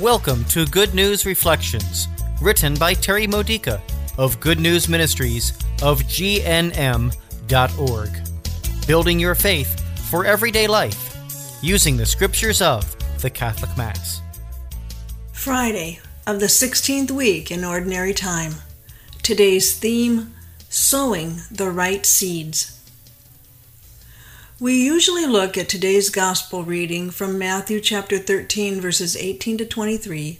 Welcome to Good News Reflections, written by Terry Modica of Good News Ministries of GNM.org. Building your faith for everyday life using the scriptures of the Catholic Mass. Friday of the 16th week in Ordinary Time. Today's theme Sowing the Right Seeds. We usually look at today's gospel reading from Matthew chapter 13 verses 18 to 23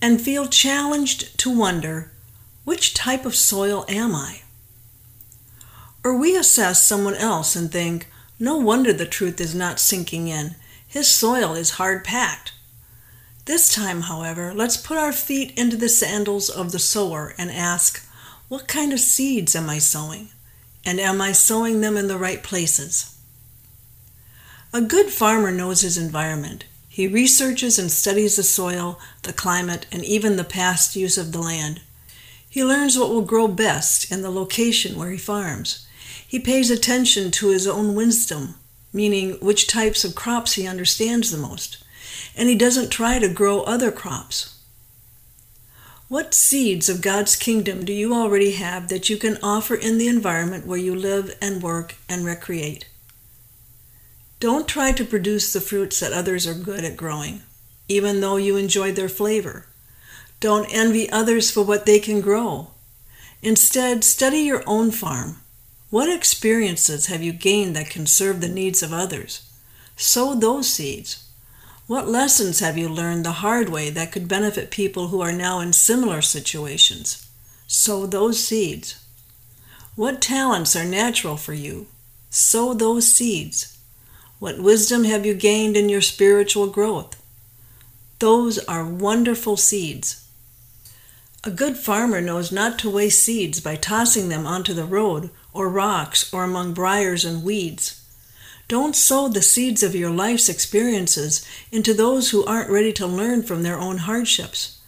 and feel challenged to wonder, which type of soil am I? Or we assess someone else and think, no wonder the truth is not sinking in. His soil is hard packed. This time, however, let's put our feet into the sandals of the sower and ask, what kind of seeds am I sowing? And am I sowing them in the right places? A good farmer knows his environment. He researches and studies the soil, the climate, and even the past use of the land. He learns what will grow best in the location where he farms. He pays attention to his own wisdom, meaning which types of crops he understands the most, and he doesn't try to grow other crops. What seeds of God's kingdom do you already have that you can offer in the environment where you live and work and recreate? Don't try to produce the fruits that others are good at growing, even though you enjoy their flavor. Don't envy others for what they can grow. Instead, study your own farm. What experiences have you gained that can serve the needs of others? Sow those seeds. What lessons have you learned the hard way that could benefit people who are now in similar situations? Sow those seeds. What talents are natural for you? Sow those seeds. What wisdom have you gained in your spiritual growth? Those are wonderful seeds. A good farmer knows not to waste seeds by tossing them onto the road or rocks or among briars and weeds. Don't sow the seeds of your life's experiences into those who aren't ready to learn from their own hardships.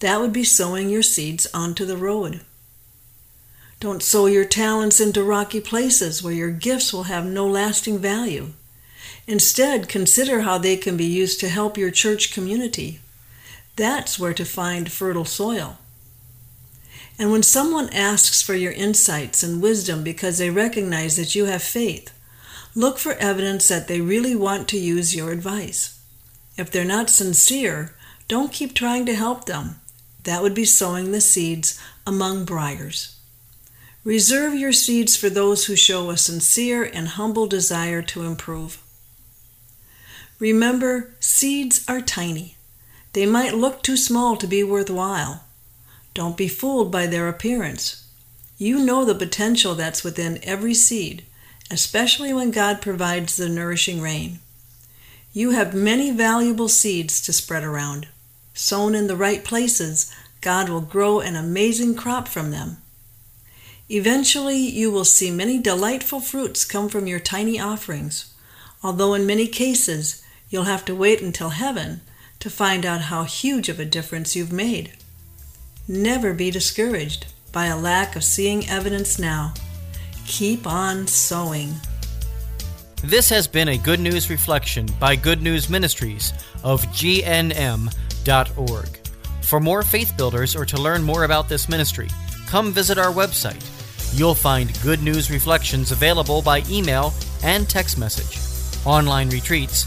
That would be sowing your seeds onto the road. Don't sow your talents into rocky places where your gifts will have no lasting value. Instead, consider how they can be used to help your church community. That's where to find fertile soil. And when someone asks for your insights and wisdom because they recognize that you have faith, look for evidence that they really want to use your advice. If they're not sincere, don't keep trying to help them. That would be sowing the seeds among briars. Reserve your seeds for those who show a sincere and humble desire to improve. Remember, seeds are tiny. They might look too small to be worthwhile. Don't be fooled by their appearance. You know the potential that's within every seed, especially when God provides the nourishing rain. You have many valuable seeds to spread around. Sown in the right places, God will grow an amazing crop from them. Eventually, you will see many delightful fruits come from your tiny offerings, although in many cases You'll have to wait until heaven to find out how huge of a difference you've made. Never be discouraged by a lack of seeing evidence now. Keep on sowing. This has been a Good News Reflection by Good News Ministries of GNM.org. For more faith builders or to learn more about this ministry, come visit our website. You'll find Good News Reflections available by email and text message, online retreats,